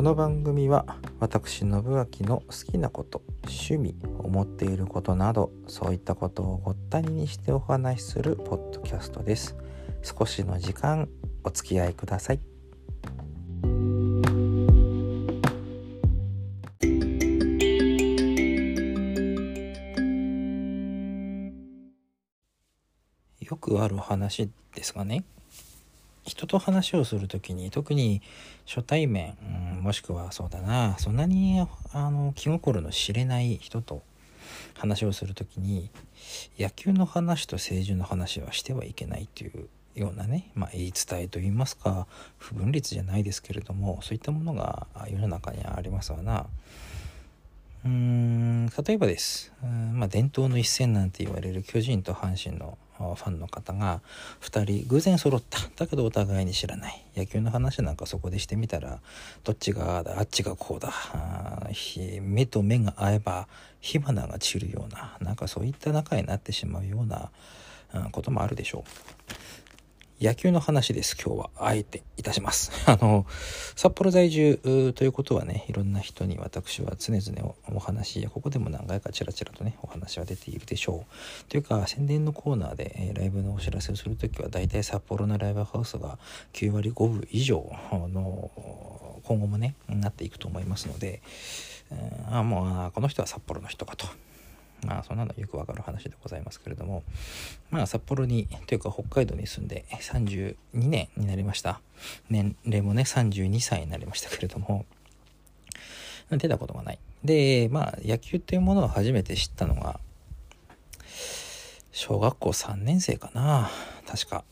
この番組は私信明の好きなこと趣味思っていることなどそういったことをごったににしてお話しするポッドキャストです。少しの時間お付き合いください。よくある話ですがね。人と話をする時に特に初対面、うん、もしくはそうだなそんなにあの気心の知れない人と話をする時に野球の話と政治の話はしてはいけないというようなね、まあ、言い伝えといいますか不分率じゃないですけれどもそういったものが世の中にはありますわな。うーん例えばです、うんまあ、伝統の一戦なんて言われる巨人と阪神のファンの方が2人偶然揃った。だけどお互いに知らない。野球の話なんかそこでしてみたらどっちがあっちがこうだ。目と目が合えば火花が散るようななんかそういった仲になってしまうようなこともあるでしょう。野球の話です。今日は。あえていたします。あの、札幌在住ということはね、いろんな人に私は常々お話や、ここでも何回かちらちらとね、お話は出ているでしょう。というか、宣伝のコーナーで、えライブのお知らせをするときは、大体札幌のライブハウスが9割5分以上の、今後もね、なっていくと思いますので、あもう、この人は札幌の人かと。まあそんなのよくわかる話でございますけれども。まあ札幌にというか北海道に住んで32年になりました。年齢もね32歳になりましたけれども。出たことがない。でまあ野球っていうものを初めて知ったのが小学校3年生かな。確か。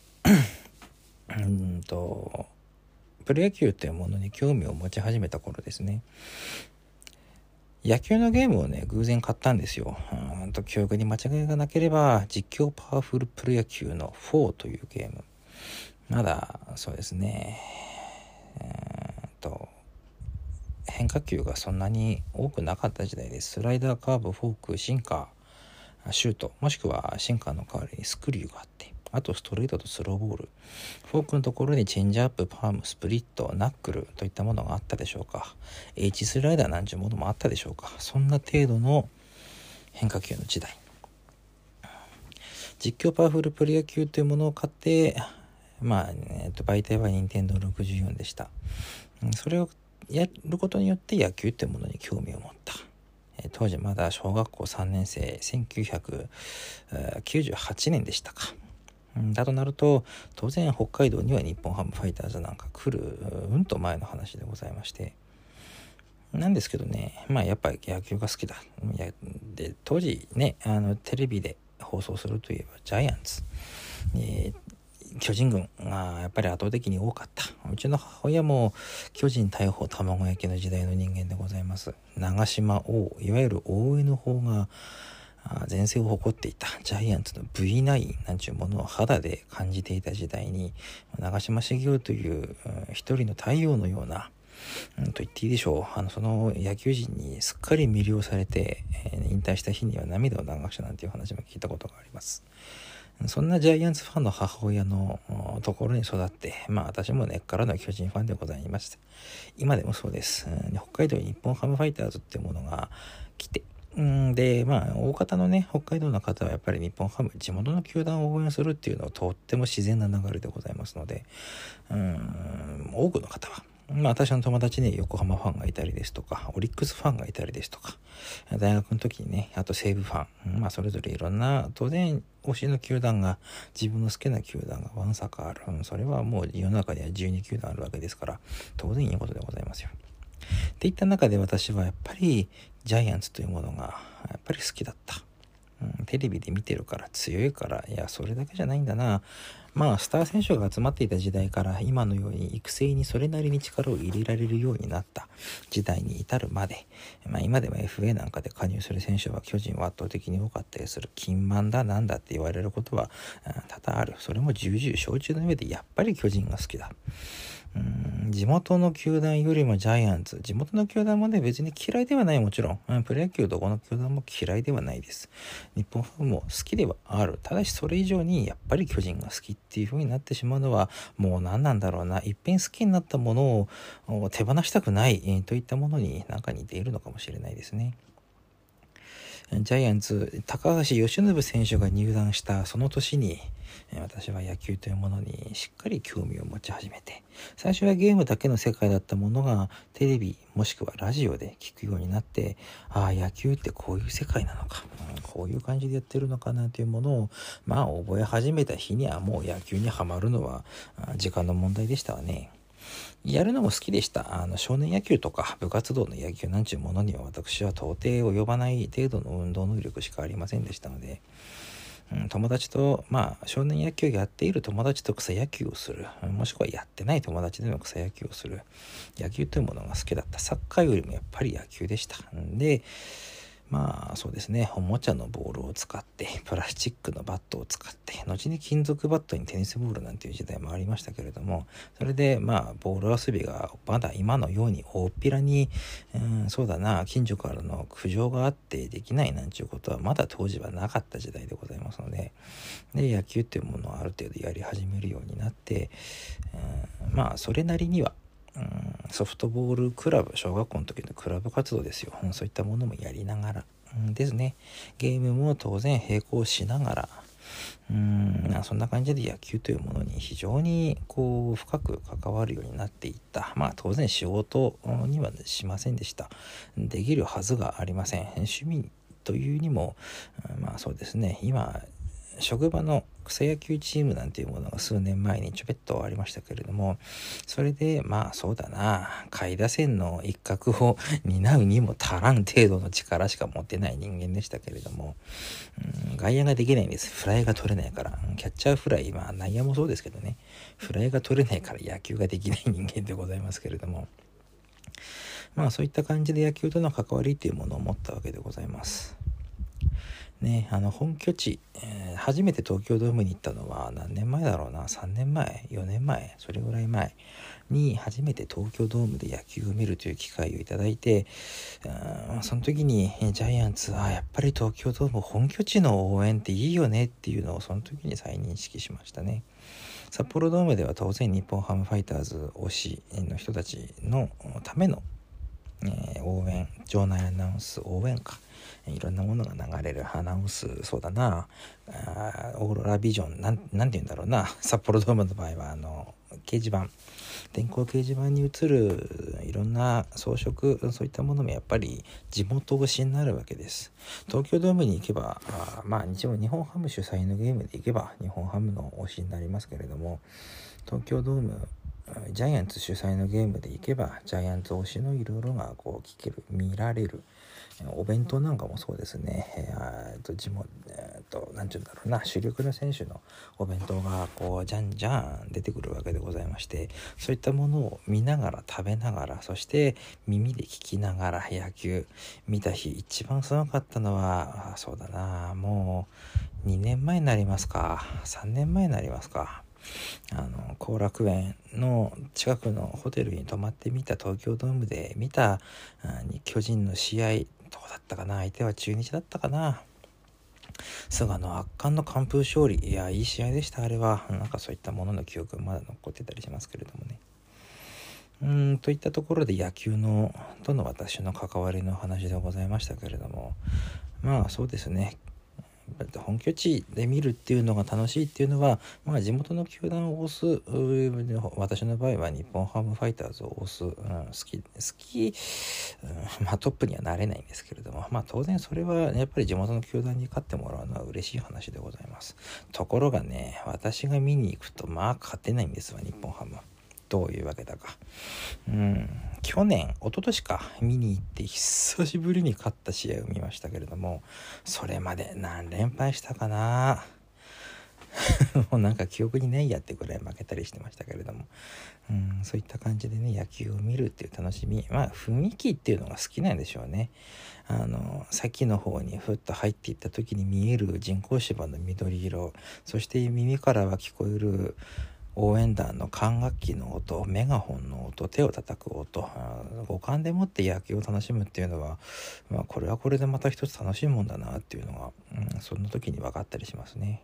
うんとプロ野球っていうものに興味を持ち始めた頃ですね。野球のゲームをね、偶然買ったんですよ。うんと記憶に間違いがなければ、実況パワフルプロ野球の4というゲーム。まだ、そうですね、えー、と、変化球がそんなに多くなかった時代です。スライダー、カーブ、フォーク、シンカー、シュート、もしくはシンカーの代わりにスクリューがあって、あとストレートとスローボール。フォークのところにチェンジアップ、パーム、スプリット、ナックルといったものがあったでしょうか。H スライダーなんていうものもあったでしょうか。そんな程度の変化球の時代。実況パワフルプロ野球というものを買って、まあ、えっと、媒体は任天堂64でした。それをやることによって野球というものに興味を持った。当時まだ小学校3年生、1998年でしたか。だとなると当然北海道には日本ハムファイターズなんか来るうんと前の話でございまして。なんですけどねまあやっぱり野球が好きだ。で当時ねあのテレビで放送するといえばジャイアンツ、えー、巨人軍がやっぱり圧倒的に多かった。うちの母親も巨人大砲卵焼きの時代の人間でございます。長島王いわゆる ON 法が前世を誇っていたジャイアンツの V9 なんちゅうものを肌で感じていた時代に長嶋茂雄という一人の太陽のような、うん、と言っていいでしょうあのその野球人にすっかり魅了されて、えー、引退した日には涙を流したなんていう話も聞いたことがあります。そんなジャイアンツファンの母親のところに育って、まあ私も根っからの巨人ファンでございました。今でもそうです。北海道に日本ハムファイターズっていうものが来て、うんで、まあ、大方のね、北海道の方はやっぱり日本ハム、地元の球団を応援するっていうのはとっても自然な流れでございますので、うん、多くの方は、まあ私の友達に横浜ファンがいたりですとか、オリックスファンがいたりですとか、大学の時にね、あと西武ファン、まあそれぞれいろんな、当然推しの球団が、自分の好きな球団がわんさかある。それはもう世の中には12球団あるわけですから、当然いいことでございますよ。っていった中で私はやっぱりジャイアンツというものがやっぱり好きだった。うん、テレビで見てるから強いからいやそれだけじゃないんだな。まあスター選手が集まっていた時代から今のように育成にそれなりに力を入れられるようになった。時代に至るまで、まあ、今でも FA なんかで加入する選手は巨人は圧倒的に多かったりする。金満だなんだって言われることは多々ある。それも重々承知の上でやっぱり巨人が好きだ。うん地元の球団よりもジャイアンツ。地元の球団もね別に嫌いではないもちろん、うん、プロ野球どこの球団も嫌いではないです。日本ハムも好きではある。ただしそれ以上にやっぱり巨人が好きっていう風になってしまうのはもう何なんだろうな。いっぺん好きになったものを手放したくない、えー、といったものに何か似ているのかもしれないですね。ジャイアンツ高橋由伸選手が入団したその年に私は野球というものにしっかり興味を持ち始めて最初はゲームだけの世界だったものがテレビもしくはラジオで聞くようになってああ野球ってこういう世界なのか、うん、こういう感じでやってるのかなというものをまあ覚え始めた日にはもう野球にはまるのは時間の問題でしたわね。やるのも好きでした。あの少年野球とか部活動の野球なんちゅうものには私は到底及ばない程度の運動能力しかありませんでしたので、友達と、まあ、少年野球やっている友達と草野球をする、もしくはやってない友達でも草野球をする、野球というものが好きだった。サッカーよりもやっぱり野球でした。んで、まあそうですね。おもちゃのボールを使って プラスチックのバットを使って後に金属バットにテニスボールなんていう時代もありましたけれどもそれでまあボール遊びがまだ今のように大っぴらに、うん、そうだな近所からの苦情があってできないなんていうことはまだ当時はなかった時代でございますのでで野球っていうものをある程度やり始めるようになって、うん、まあそれなりにはソフトボールクラブ小学校の時のクラブ活動ですよ、そういったものもやりながら、ん、ですね。ゲームも当然並行しながら。うんそんな感じで野球というものに非常にこう深く関わるようになっていった。まあ当然仕事にはしませんでした。できるはずがありません。趣味というにもまあそうですね。今職場の草野球チームなんていうものが数年前にちょべっとありましたけれども、それで、まあそうだな、下位打線の一角を担うにも足らん程度の力しか持ってない人間でしたけれども、うん、外野ができないんです。フライが取れないから。キャッチャーフライ、まあ内野もそうですけどね、フライが取れないから野球ができない人間でございますけれども、まあそういった感じで野球との関わりっていうものを持ったわけでございます。ね、あの本拠地、えー、初めて東京ドームに行ったのは何年前だろうな？3年前？4年前？それぐらい前に初めて東京ドームで野球を見るという機会をいただいてその時にジャイアンツはやっぱり東京ドーム本拠地の応援っていいよね？っていうのをその時に再認識しましたね。札幌ドームでは当然日本ハムファイターズ推しの人たちのための、えー、応援場内アナウンス応援歌いろんなものが流れるアナウンスそうだな。あオーロラビジョン。なんなんて言うんだろうな。札幌ドームの場合はあの掲示板。電光掲示板に映るいろんな装飾そういったものもやっぱり地元推しになるわけです。東京ドームに行けばあまあ日本ハム主催のゲームで行けば日本ハムの推しになりますけれども東京ドームジャイアンツ主催のゲームで行けばジャイアンツ推しのいろいろがこう聞ける見られる。お弁当なんかもそうですね、えー、と地元、えー、と何て言うんだろうな。主力の選手のお弁当がこうじゃんじゃん出てくるわけでございましてそういったものを見ながら食べながらそして耳で聞きながら野球見た日一番すごかったのはそうだな。もう2年前になりますか。3年前になりますか。あの後楽園の近くのホテルに泊まってみた東京ドームで見た巨人の試合どうだったかな？相手は中日だったかな？菅野圧巻の完封勝利。いやいい試合でした。あれは。なんかそういったものの記憶まだ残ってたりしますけれどもね。うんといったところで野球のとの私の関わりの話でございましたけれども。まあそうですね。本拠地で見るっていうのが楽しいっていうのは、まあ、地元の球団を推す私の場合は日本ハムファイターズを推す、うん、好き好き、うん、まあ、トップにはなれないんですけれども、まあ、当然それはやっぱり地元の球団に勝ってもらうのは嬉しい話でございます。ところがね私が見に行くとまあ勝てないんですわ日本ハムどういうわけだか。うん、去年、一昨年か、見に行って久しぶりに勝った試合を見ましたけれども、それまで何連敗したかな。もうなんか記憶にないやってぐらい負けたりしてましたけれども、うん、そういった感じでね、野球を見るっていう楽しみ、まあ雰囲気っていうのが好きなんでしょうね。あの、先の方にふっと入っていった時に見える人工芝の緑色、そして耳からは聞こえる応援団の管楽器の音メガホンの音手を叩く音五感でもって野球を楽しむっていうのは、まあ、これはこれでまた一つ楽しいもんだなっていうのが、うん、そんな時に分かったりしますね。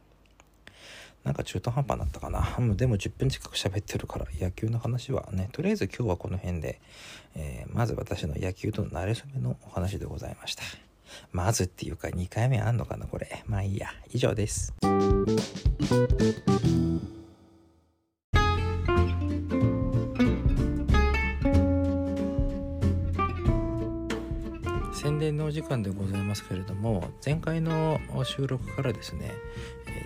なんか中途半端だったかな。でも10分近く喋ってるから野球の話はね、とりあえず今日はこの辺で、えー、まず私の野球との馴れ初めのお話でございました。まずっていうか2回目あんのかなこれ。まあいいや。以上です。時間でございますけれども前回の収録からですね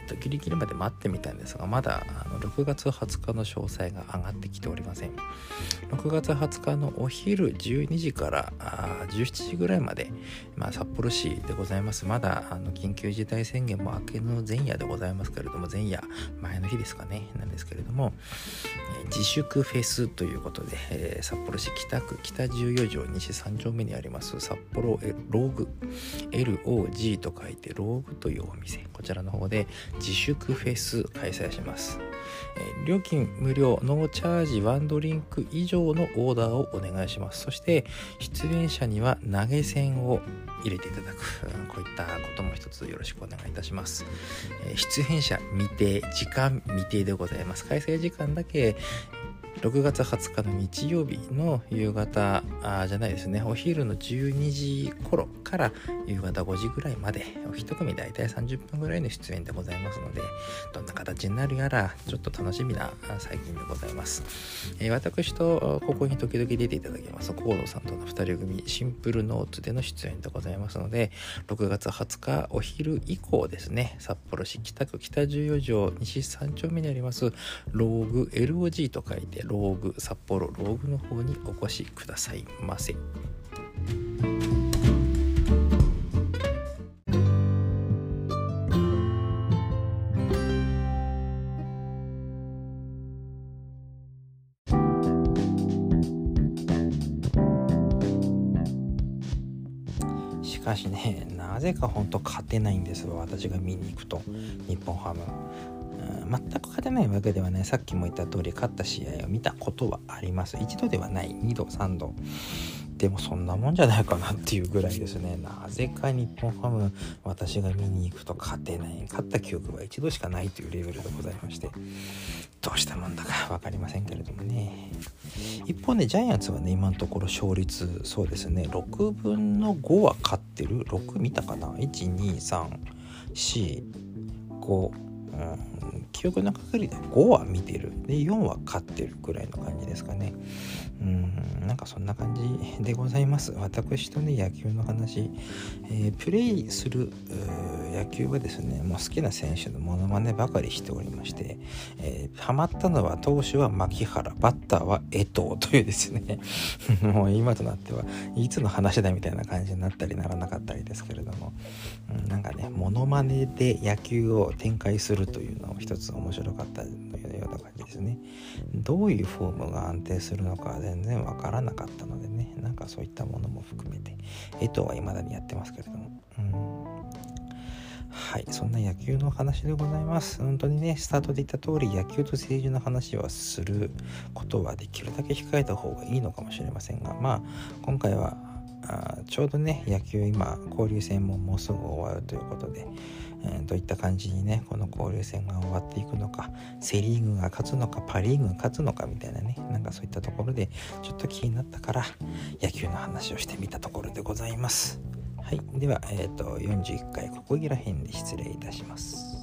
とギリギリまで待ってみたんですがまだあの6月20日の詳細が上がってきておりません。6月20日のお昼12時からあ17時ぐらいまで、まあ、札幌市でございます。まだあの緊急事態宣言も明けの前夜でございますけれども前夜前の日ですかねなんですけれども、え自粛フェスということで、えー、札幌市北区北14条西3丁目にあります札幌ローグ LOG と書いてローグというお店こちらの方で自粛フェス開催します、えー、料金無料ノーチャージワンドリンク以上のオーダーをお願いします。そして出演者には投げ銭を入れていただく、こういったことも一つよろしくお願いいたします、えー、出演者未定時間未定でございます。開催時間だけ6月20日の日曜日の夕方あじゃないですね。お昼の12時頃から夕方5時ぐらいまでお一組大体30分ぐらいの出演でございますのでどんな形になるやらちょっと楽しみな最近でございます、えー、私とここに時々出ていただきます河野さんとの2人組シンプルノーツでの出演でございますので6月20日お昼以降ですね札幌市北区北十四条西3丁目にありますローグ LOG と書いてローグ札幌ローグの方にお越しくださいませ。しかしねなぜか本当勝てないんですよ私が見に行くと日本ハム全く勝てないわけではない。さっきも言った通り勝った試合を見たことはあります。一度ではない。2度3度。でもそんなもんじゃないかなっていうぐらいですね。なぜか日本ハム私が見に行くと勝てない。勝った記憶は一度しかないというレベルでございまして。どうしたもんだか分かりませんけれどもね。一方ねジャイアンツはね今のところ勝率そうですね。6分の5は勝ってる。6見たかな？12345うん、記憶の限りで5は見てる。で4は勝ってるくらいの感じですかね。うん。なんかそんな感じでございます。私とね野球の話、えー、プレイする野球はですねもう好きな選手のモノマネばかりしておりまして、えー、ハマったのは投手は牧原バッターは江藤というですね。もう今となってはいつの話だみたいな感じになったりならなかったりですけれども、なんかねモノマネで野球を展開するというのも一つ面白かったような感じですね。どういうフォームが安定するのか全然わからなかったのでねなんかそういったものも含めて江藤は未だにやってますけれども。うん。はいそんな野球の話でございます。本当にねスタートで言った通り野球と政治の話はすることはできるだけ控えた方がいいのかもしれませんがまあ今回はちょうどね野球今交流戦ももうすぐ終わるということで、えー、どういった感じにねこの交流戦が終わっていくのかセ・リーグが勝つのかパ・リーグが勝つのかみたいなねなんかそういったところでちょっと気になったから野球の話をしてみたところでございます。はい、では、えーと、と41回ここぎら辺で失礼いたします。